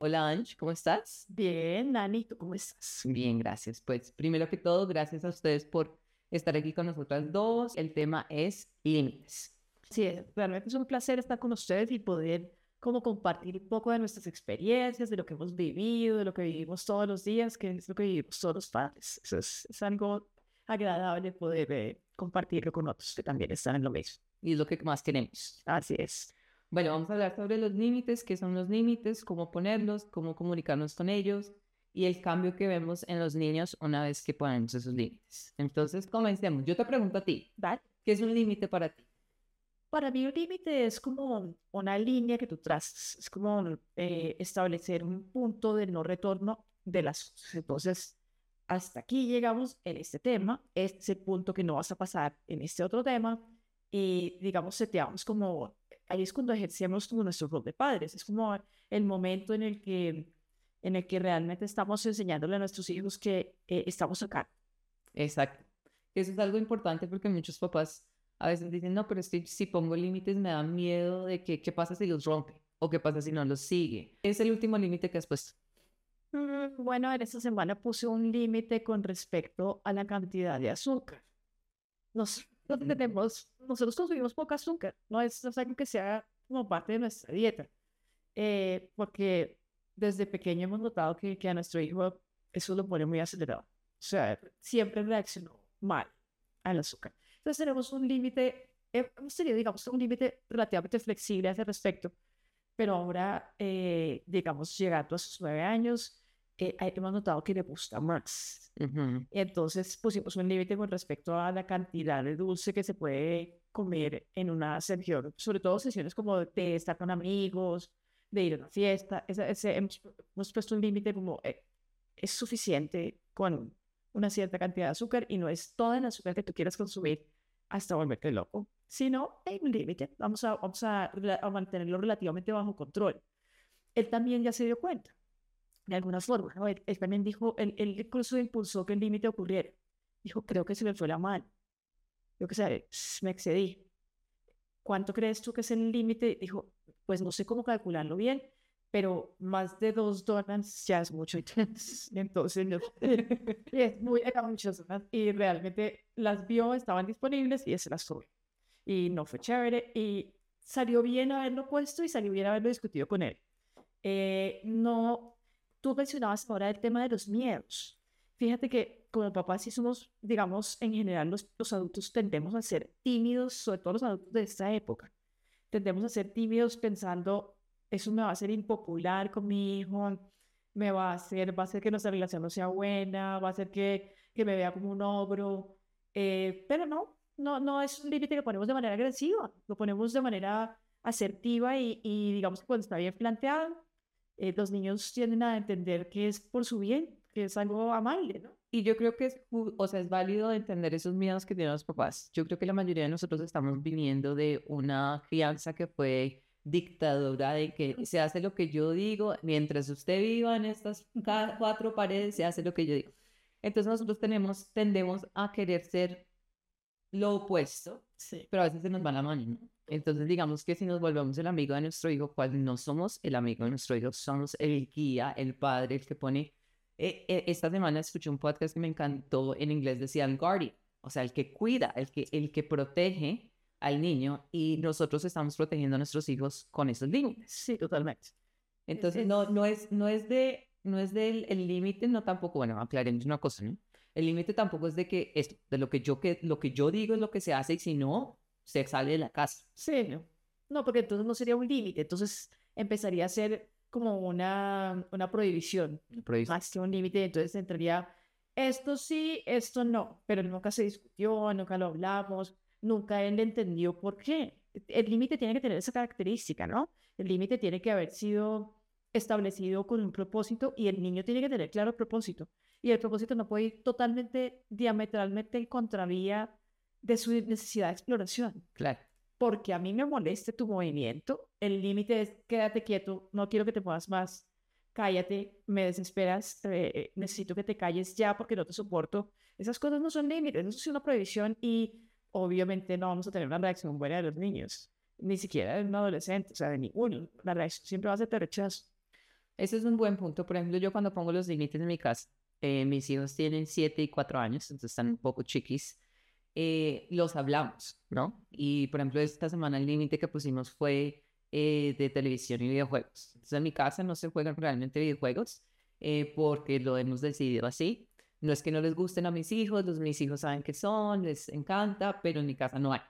Hola Ange, ¿cómo estás? Bien, Nani, ¿tú cómo estás? Bien, gracias. Pues primero que todo, gracias a ustedes por estar aquí con nosotras dos. El tema es límites. Sí, realmente es un placer estar con ustedes y poder como compartir un poco de nuestras experiencias, de lo que hemos vivido, de lo que vivimos todos los días, que es lo que vivimos todos los padres. Eso es, es algo agradable poder eh, compartirlo con otros que también están en lo mismo. Y es lo que más queremos. Así es. Bueno, vamos a hablar sobre los límites, qué son los límites, cómo ponerlos, cómo comunicarnos con ellos y el cambio que vemos en los niños una vez que ponemos esos límites. Entonces, comencemos. Yo te pregunto a ti. ¿qué es un límite para ti? Para mí un límite es como una línea que tú trazas, es como eh, establecer un punto de no retorno de las cosas. Entonces, hasta aquí llegamos en este tema, este es el punto que no vas a pasar en este otro tema y digamos seteamos como, ahí es cuando ejercemos como nuestro rol de padres, es como el momento en el que, en el que realmente estamos enseñándole a nuestros hijos que eh, estamos acá. Exacto. Eso es algo importante porque muchos papás a veces dicen, no, pero que si pongo límites me da miedo de que qué pasa si los rompe o qué pasa si no los sigue. Es el último límite que has puesto. Mm, Bueno, en esta semana puse un límite con respecto a la cantidad de azúcar. Nos, tenemos, nosotros consumimos poca azúcar, no es, es algo que sea como parte de nuestra dieta, eh, porque desde pequeño hemos notado que, que a nuestro hijo eso lo pone muy acelerado. O sea, siempre reaccionó mal al azúcar. Entonces tenemos un límite, eh, hemos tenido, digamos, un límite relativamente flexible a ese respecto, pero ahora, eh, digamos, llegando a sus nueve años, eh, hemos notado que le gusta más. Ujú. Entonces pusimos un límite con respecto a la cantidad de dulce que se puede comer en una sesión, sobre todo sesiones como de estar con amigos, de ir a una fiesta. Esa- ese- hemos, hemos puesto un límite como eh, es suficiente con una cierta cantidad de azúcar y no es toda el azúcar que tú quieras consumir hasta volverte loco, sino hay un límite. Vamos, a, vamos a, a mantenerlo relativamente bajo control. Él también ya se dio cuenta de alguna forma, ¿no? Él, él también dijo, él, él incluso impulsó que el límite ocurriera. Dijo, creo que se me fue la mano. Yo que sé, me excedí. ¿Cuánto crees tú que es el límite? Dijo, pues no sé cómo calcularlo bien, pero más de dos donuts ya es mucho. Entonces, no- es muy, eran muchas donuts y realmente las vio, estaban disponibles y se las tuve. Y no fue chévere y salió bien haberlo puesto y salió bien haberlo discutido con él. Eh, no, tú mencionabas ahora el tema de los miedos. Fíjate que como papás sí somos, digamos, en general los, los adultos tendemos a ser tímidos, sobre todo los adultos de esta época. Tendemos a ser tímidos pensando, eso me va a hacer impopular con mi hijo, me va a hacer, va a hacer que nuestra relación no sea buena, va a hacer que, que me vea como un ogro. eh, pero no, no, no es un límite que ponemos de manera agresiva, lo ponemos de manera asertiva y, y digamos que cuando está bien planteado, eh, los niños tienden a entender que es por su bien, que es algo amable, ¿no? Y yo creo que es, o sea, es válido entender esos miedos que tienen los papás. Yo creo que la mayoría de nosotros estamos viniendo de una crianza que fue dictadura de que se hace lo que yo digo, mientras usted viva en estas cuatro paredes, se hace lo que yo digo. Entonces nosotros tenemos, tendemos a querer ser lo opuesto, Sí. pero a veces se nos va la mano, ¿no? Entonces digamos que si nos volvemos el amigo de nuestro hijo, cual no somos el amigo de nuestro hijo, somos el guía, el padre, el que pone... eh, eh, esta semana escuché un podcast que me encantó, en inglés decían guardian, o sea, el que cuida, el que, el que protege al niño y nosotros estamos protegiendo a nuestros hijos con esos límites. Sí, totalmente. Entonces es- no, no es, no es de, no es del el límite, no tampoco, bueno, aclaremos una cosa, ¿no? El límite tampoco es de que esto, de lo que yo que lo que yo digo es lo que se hace y si no se sale de la casa. Sí, no. No, porque entonces no sería un límite, entonces empezaría a ser como una, una prohibición, Prohibición. más que un límite, entonces entraría esto sí, esto no, pero nunca se discutió, nunca lo hablamos, nunca él entendió por qué. El límite tiene que tener esa característica, ¿no? El límite tiene que haber sido establecido con un propósito y el niño tiene que tener claro el propósito. Y el propósito no puede ir totalmente, diametralmente en contravía de su necesidad de exploración. Claro. Porque a mí me moleste tu movimiento, el límite es quédate quieto, no quiero que te muevas más, cállate, me desesperas, eh, necesito que te calles ya porque no te soporto. Esas cosas no son límites, eso es una prohibición y obviamente no vamos a tener una reacción buena de los niños, ni siquiera de un adolescente, o sea, de ninguno. La reacción siempre va a ser de rechazo. Ese es un buen punto. Por ejemplo, yo cuando pongo los límites en mi casa, eh, mis hijos tienen 7 y 4 años, entonces están un poco chiquis. Eh, los hablamos, ¿no? Y por ejemplo, esta semana el límite que pusimos fue eh, de televisión y videojuegos. Entonces en mi casa no se juegan realmente videojuegos eh, porque lo hemos decidido así. No es que no les gusten a mis hijos, los mis hijos saben que son, les encanta, pero en mi casa no hay.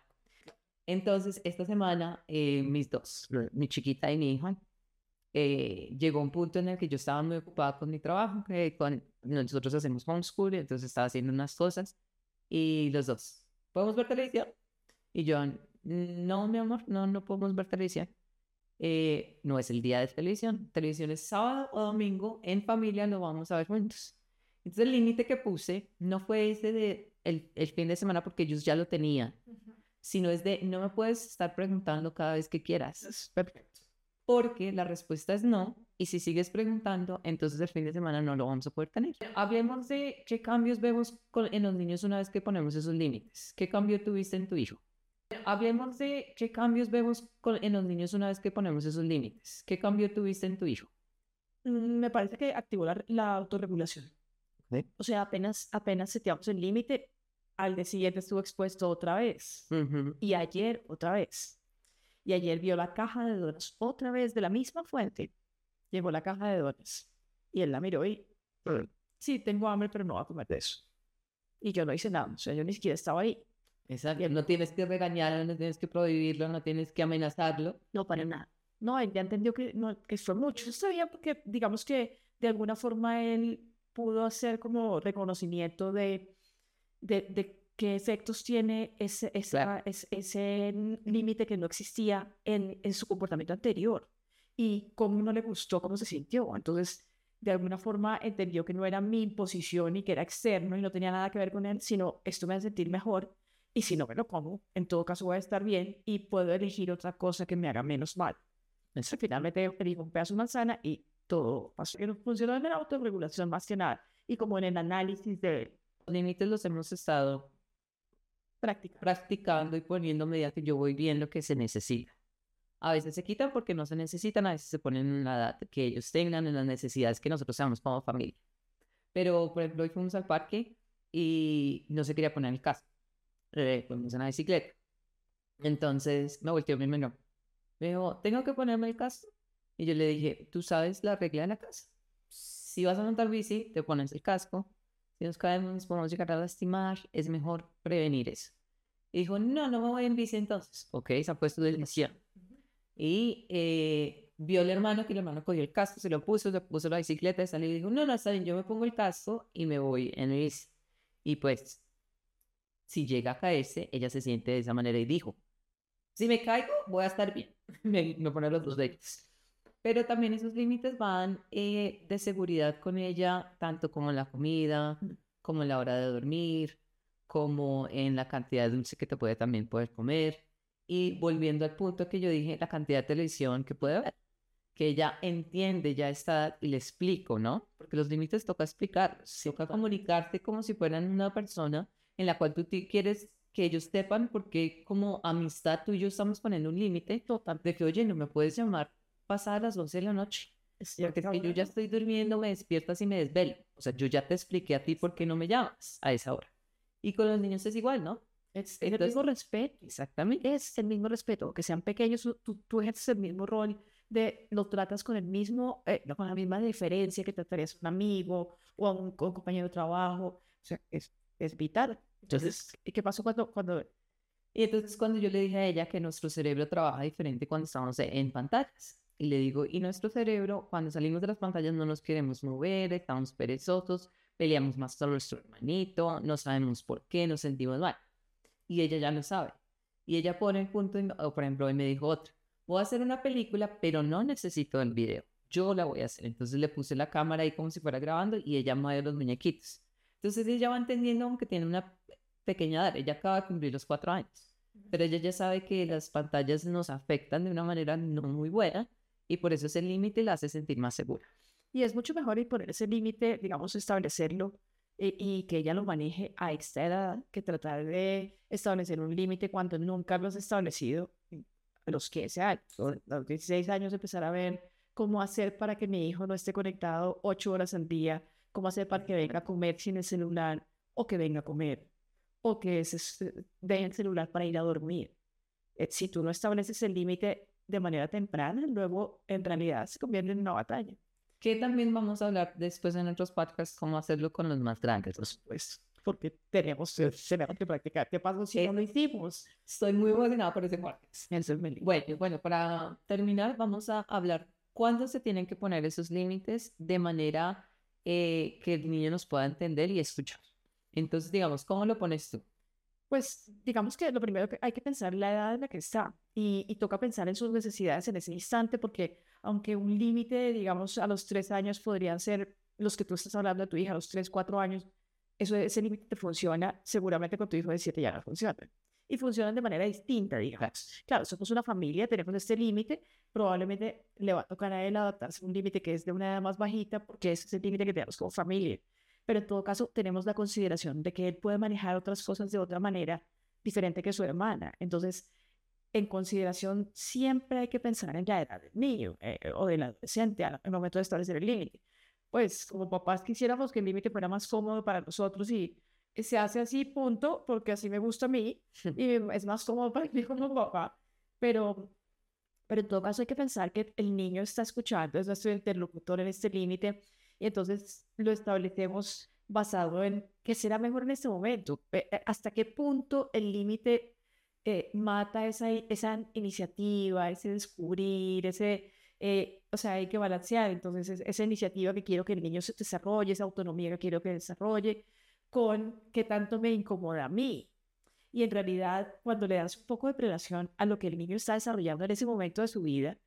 Entonces, esta semana, eh, mis dos, mi chiquita y mi hija, eh, llegó un punto en el que yo estaba muy ocupada con mi trabajo, que con, nosotros hacemos homeschool, entonces estaba haciendo unas cosas, y los dos, ¿podemos ver televisión? Y yo, no, mi amor, no, no podemos ver televisión. Eh, no es el día de televisión, televisión es sábado o domingo, en familia lo vamos a ver juntos. Entonces el límite que puse no fue ese de el, el, fin de semana porque ellos ya lo tenían, uh -huh. sino es de no me puedes estar preguntando cada vez que quieras. Perfecto. Porque la respuesta es no, y si sigues preguntando, entonces el fin de semana no lo vamos a poder tener. Hablemos de qué cambios vemos en los niños una vez que ponemos esos límites. ¿Qué cambio tuviste en tu hijo? Hablemos de qué cambios vemos en los niños una vez que ponemos esos límites. ¿Qué cambio tuviste en tu hijo? Mm, me parece que activó la, la autorregulación. ¿Sí? O sea, apenas, apenas seteamos el límite, al día siguiente estuvo expuesto otra vez. Uh -huh. Y ayer otra vez. Y ayer vio la caja de donas otra vez de la misma fuente. Llegó la caja de donas. Y él la miró y... Sí, tengo hambre, pero no voy a comer de eso. Y yo no hice nada. O sea, yo ni siquiera estaba ahí. Exacto. No tienes que regañarlo, no tienes que prohibirlo, no tienes que amenazarlo. No, para nada. No, él ya entendió que, no, que fue mucho. Bien porque, digamos que de alguna forma él pudo hacer como reconocimiento de, de, de qué efectos tiene ese, esa, Claro. ese, ese límite que no existía en, en su comportamiento anterior y cómo no le gustó, cómo se sintió. Entonces, de alguna forma entendió que no era mi imposición y que era externo y no tenía nada que ver con él, sino esto me hace sentir mejor y si no me lo como, en todo caso voy a estar bien y puedo elegir otra cosa que me haga menos mal. Entonces, finalmente elegí un pedazo de manzana y todo pasó. Que funcionó en la autorregulación más que nada y como en el análisis de Los límites los hemos estado practicando y poniendo medida que yo voy viendo que se necesita. A veces se quitan porque no se necesitan, a veces se ponen en la edad que ellos tengan, en las necesidades que nosotros tenemos como familia. Pero, por ejemplo, hoy fuimos al parque y no se quería poner el casco. Eh, fuimos en la bicicleta. Entonces me volteó mi menor. Me dijo, ¿tengo que ponerme el casco? Y yo le dije, ¿tú sabes la regla de la casa? Si vas a montar bici, te pones el casco. Si nos caemos, podemos llegar a lastimar. Es mejor prevenir eso. Y dijo, no, no me voy en bici entonces. Ok, se ha puesto de lesión. Y eh, vio al hermano que el hermano cogió el casco, se lo puso, se puso la bicicleta, salió y dijo, no, no, está bien, yo me pongo el casco y me voy en bici. Y pues, si llega a caerse, ella se siente de esa manera y dijo, si me caigo, voy a estar bien. me, me pone los dos dedos. Pero también esos límites van eh, de seguridad con ella, tanto como en la comida, como en la hora de dormir, como en la cantidad de dulce que te puede también poder comer. Y volviendo al punto que yo dije, la cantidad de televisión que puede ver, que ella entiende ya está y le explico, ¿no? Porque los límites toca explicarlos, toca comunicarte como si fueran una persona en la cual tú quieres que ellos sepan porque como amistad tú y yo estamos poniendo un límite total de que, oye, no me puedes llamar pasadas las 11 de la noche. Porque es que yo ya estoy durmiendo, me despiertas y me desvelo. O sea, yo ya te expliqué a ti por qué no me llamas a esa hora. Y con los niños es igual, ¿no? Es, es el mismo respeto. Exactamente. Es el mismo respeto. Que sean pequeños, tú, tú ejerces el mismo rol de lo tratas con el mismo, eh, con la misma diferencia que tratarías a un amigo o a un, un compañero de trabajo. O sea, es, es vital. Entonces, ¿y qué pasó cuando, cuando y entonces cuando yo le dije a ella que nuestro cerebro trabaja diferente cuando estamos en pantallas, y le digo, y nuestro cerebro, cuando salimos de las pantallas no nos queremos mover, estamos perezosos, peleamos más con nuestro hermanito, no sabemos por qué, nos sentimos mal. Y ella ya lo sabe. Y ella pone el punto, en, o por ejemplo, hoy me dijo otra, voy a hacer una película, pero no necesito el video, yo la voy a hacer. Entonces le puse la cámara ahí como si fuera grabando y ella mueve los muñequitos. Entonces ella va entendiendo aunque tiene una pequeña edad, ella acaba de cumplir los cuatro años, pero ella ya sabe que las pantallas nos afectan de una manera no muy buena y por eso ese límite la hace sentir más segura. Y es mucho mejor y poner ese límite, digamos, establecerlo eh, y que ella lo maneje a esta edad que tratar de establecer un límite cuando nunca lo has establecido a los 15 años. A los 16 años empezar a ver cómo hacer para que mi hijo no esté conectado ocho horas al día, cómo hacer para que venga a comer sin el celular o que venga a comer o que se deje el celular para ir a dormir. Eh, si tú no estableces el límite de manera temprana, luego en realidad se convierte en una batalla. Que también vamos a hablar después en otros podcasts cómo hacerlo con los más grandes, pues, porque tenemos, tenemos que practicar. ¿Qué pasó si no lo hicimos? Estoy muy emocionada por ese podcast. Bueno, bueno, para terminar, vamos a hablar cuándo se tienen que poner esos límites de manera eh, que el niño nos pueda entender y escuchar. Entonces, digamos, ¿cómo lo pones tú? Pues digamos que lo primero que hay que pensar la edad en la que está y, y toca pensar en sus necesidades en ese instante porque aunque un límite, digamos, a los tres años podrían ser los que tú estás hablando de tu hija, a los tres, cuatro años, eso, ese límite te funciona, seguramente con tu hijo de siete ya no funciona. Y funcionan de manera distinta, digamos. Claro, somos una familia, tenemos este límite, probablemente le va a tocar a él adaptarse a un límite que es de una edad más bajita, porque ese es el límite que tenemos como familia. Pero en todo caso, tenemos la consideración de que él puede manejar otras cosas de otra manera diferente que su hermana. Entonces, en consideración, siempre hay que pensar en la edad del niño eh, o del adolescente al, momento de establecer el límite. Pues como papás quisiéramos que el límite fuera más cómodo para nosotros y se hace así, punto, porque así me gusta a mí y es más cómodo para mí como papá. Pero, pero en todo caso hay que pensar que el niño está escuchando, es nuestro interlocutor en este límite y entonces lo establecemos basado en qué será mejor en este momento, eh, hasta qué punto el límite eh, mata esa, esa iniciativa, ese descubrir, ese, eh, o sea, hay que balancear. Entonces, esa iniciativa que quiero que el niño se desarrolle, esa autonomía que quiero que desarrolle, con qué tanto me incomoda a mí. Y en realidad, cuando le das un poco de prelación a lo que el niño está desarrollando en ese momento de su vida,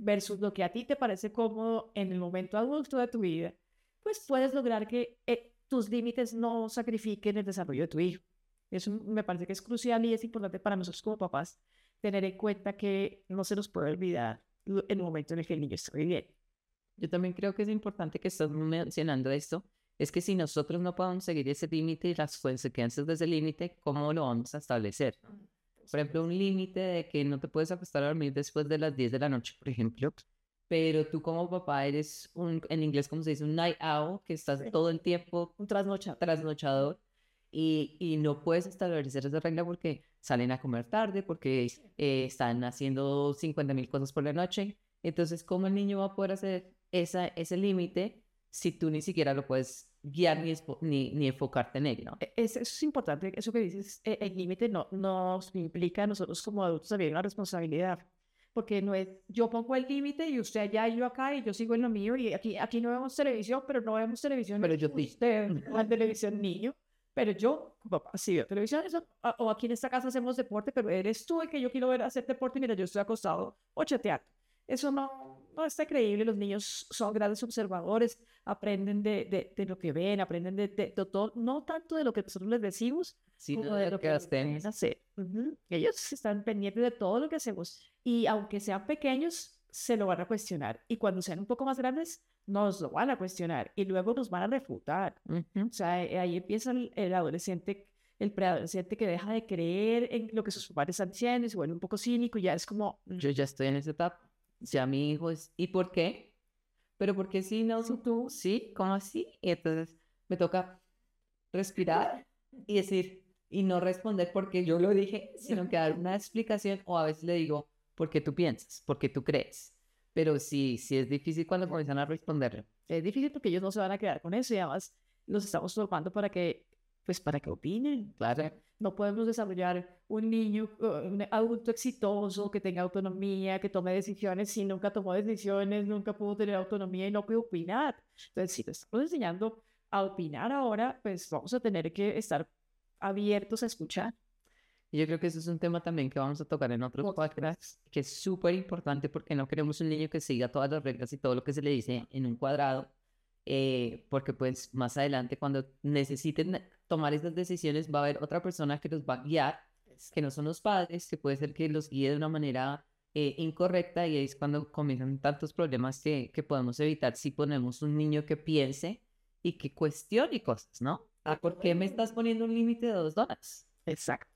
versus lo que a ti te parece cómodo en el momento adulto de tu vida, pues puedes lograr que eh, tus límites no sacrifiquen el desarrollo de tu hijo. Eso me parece que es crucial y es importante para nosotros como papás tener en cuenta que no se nos puede olvidar el momento en el que el niño está viviendo. Yo también creo que es importante que estás mencionando esto, es que si nosotros no podemos seguir ese límite y las consecuencias de ese límite, ¿cómo lo vamos a establecer? Por ejemplo, un límite de que no te puedes acostar a dormir después de las 10 de la noche, por ejemplo, pero tú como papá eres un, en inglés como se dice, un night owl, que estás todo el tiempo, un trasnochador, trasnochador y, y, no puedes establecer esa regla porque salen a comer tarde, porque eh, están haciendo 50 mil cosas por la noche. Entonces, ¿cómo el niño va a poder hacer esa, ese límite si tú ni siquiera lo puedes guiar ni, ni, ni enfocarte en él? ¿no? E, eso, es importante, eso que dices, e, el límite no, nos implica a nosotros como adultos también una responsabilidad. Porque no es, yo pongo el límite y usted allá y yo acá y yo sigo en lo mío y aquí, aquí no vemos televisión, pero no vemos televisión. Pero yo sí. Usted, la televisión niño. Pero yo, papá, sí veo televisión, eso, o aquí en esta casa hacemos deporte, pero eres tú el que yo quiero ver hacer deporte mira, yo estoy acostado o chateando. Eso no, no está creíble. Los niños son grandes observadores, aprenden de, de, de lo que ven, aprenden de, de, todo, no tanto de lo que nosotros les decimos, sino de, lo que, hacen. hacer. Ellos están pendientes de todo lo que hacemos y aunque sean pequeños, se lo van a cuestionar. Y cuando sean un poco más grandes, nos lo van a cuestionar y luego nos van a refutar. O sea, eh, ahí empieza el, adolescente, el preadolescente que deja de creer en lo que sus padres están diciendo y se vuelve un poco cínico y ya es como... Mm". Yo ya estoy en esa etapa. Ya mi hijo es... ¿Y por qué? Pero ¿por qué si no tú? Sí, ¿cómo así? Y entonces me toca respirar y decir, y no responder porque yo lo dije, sino que dar una explicación o a veces le digo, ¿por qué tú piensas? ¿Por qué tú crees? Pero sí, sí es difícil cuando comienzan a responder. Es difícil porque ellos no se van a quedar con eso y además los estamos formando para que, pues para que opinen. Claro. No podemos desarrollar un niño, un adulto exitoso que tenga autonomía, que tome decisiones si nunca tomó decisiones, nunca pudo tener autonomía y no puede opinar. Entonces, si lo estamos enseñando a opinar ahora, pues vamos a tener que estar abiertos a escuchar. Yo creo que eso es un tema también que vamos a tocar en otros podcasts, que es súper importante porque no queremos un niño que siga todas las reglas y todo lo que se le dice en un cuadrado, eh, porque pues más adelante cuando necesiten tomar esas decisiones va a haber otra persona que los va a guiar, que no son los padres, que puede ser que los guíe de una manera eh, incorrecta y ahí es cuando comienzan tantos problemas que, que podemos evitar si ponemos un niño que piense y que cuestione cosas, ¿no? ¿Por qué me estás poniendo un límite de dos dólares? Exacto.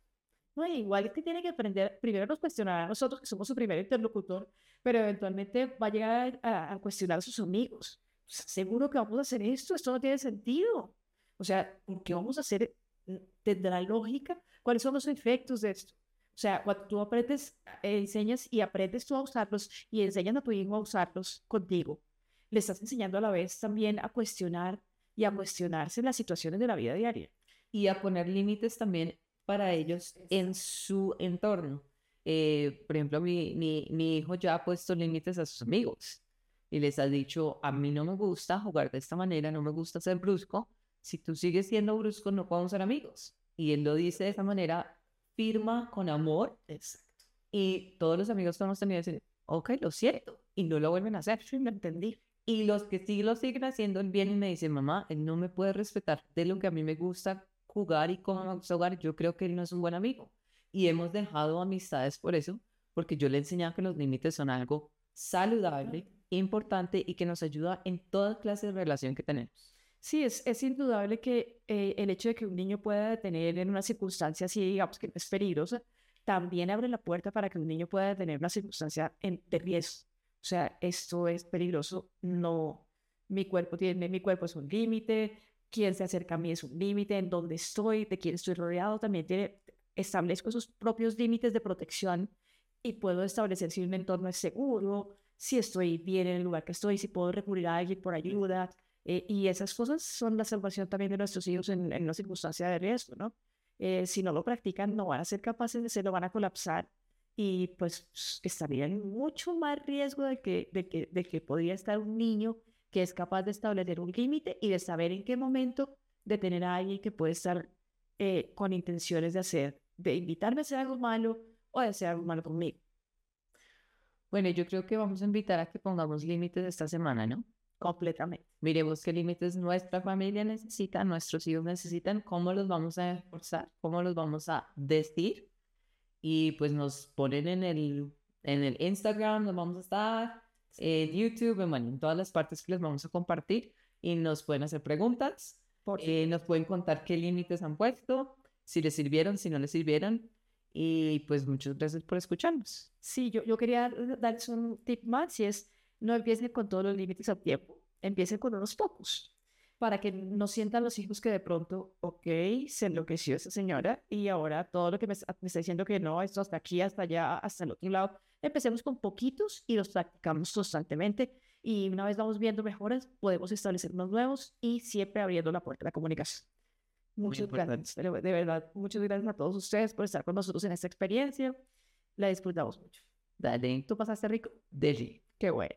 No, igual es que tiene que aprender, primero nos cuestionar a nosotros, que somos su primer interlocutor, pero eventualmente va a llegar a, a cuestionar a sus amigos. Seguro que vamos a hacer esto, esto no tiene sentido. O sea, ¿por qué vamos a hacer? ¿Tendrá lógica? ¿Cuáles son los efectos de esto? O sea, cuando tú aprendes, eh, enseñas y aprendes tú a usarlos y enseñas a tu hijo a usarlos contigo, le estás enseñando a la vez también a cuestionar y a cuestionarse las situaciones de la vida diaria. Y a poner límites también para ellos en su entorno. Eh, por ejemplo, mi, mi, mi hijo ya ha puesto límites a sus amigos y les ha dicho, a mí no me gusta jugar de esta manera, no me gusta ser brusco. Si tú sigues siendo brusco, no podemos ser amigos. Y él lo dice de esa manera, firma con amor. Exacto. Y todos los amigos que hemos tenido dicen, ok, lo siento. Y no lo vuelven a hacer. Sí, lo entendí. Y los que sí lo siguen haciendo, él viene y me dice, mamá, él no me puede respetar de lo que a mí me gusta jugar y cómo me gusta jugar. Yo creo que él no es un buen amigo. Y hemos dejado amistades por eso, porque yo le he enseñado que los límites son algo saludable, importante y que nos ayuda en toda clase de relación que tenemos. Sí, es, es indudable que eh, el hecho de que un niño pueda detener en una circunstancia así, digamos que no es peligrosa, también abre la puerta para que un niño pueda detener una circunstancia en, de riesgo. O sea, esto es peligroso, no, mi cuerpo tiene, mi cuerpo es un límite, quién se acerca a mí es un límite, en dónde estoy, de quién estoy rodeado, también tiene, establezco esos propios límites de protección y puedo establecer si un entorno es seguro, si estoy bien en el lugar que estoy, si puedo recurrir a alguien por ayuda. Eh, y esas cosas son la salvación también de nuestros hijos en, en una circunstancia de riesgo, ¿no? Eh, si no lo practican, no van a ser capaces de hacerlo, van a colapsar y pues estarían mucho más riesgo de que, de, que, de que podría estar un niño que es capaz de establecer un límite y de saber en qué momento detener a alguien que puede estar eh, con intenciones de hacer, de invitarme a hacer algo malo o de hacer algo malo conmigo. Bueno, yo creo que vamos a invitar a que pongamos límites esta semana, ¿no? Completamente. Miremos qué límites nuestra familia necesita, nuestros hijos necesitan, cómo los vamos a esforzar, cómo los vamos a decir. Y pues nos ponen en el, en el Instagram, nos vamos a estar, en YouTube, en, bueno, en todas las partes que les vamos a compartir. Y nos pueden hacer preguntas, eh, nos pueden contar qué límites han puesto, si les sirvieron, si no les sirvieron. Y pues muchas gracias por escucharnos. Sí, yo, yo quería darles un tip más y es no empiecen con todos los límites a tiempo, empiecen con unos pocos para que no sientan los hijos que de pronto, ok, se enloqueció esa señora y ahora todo lo que me, me está diciendo que no, esto hasta aquí, hasta allá, hasta el otro lado, empecemos con poquitos y los practicamos constantemente y una vez vamos viendo mejoras, podemos establecer unos nuevos y siempre abriendo la puerta de la comunicación. Muchas gracias, de verdad, muchas gracias a todos ustedes por estar con nosotros en esta experiencia. La disfrutamos mucho. Dale, ¿tú pasaste rico? Deli. Qué bueno.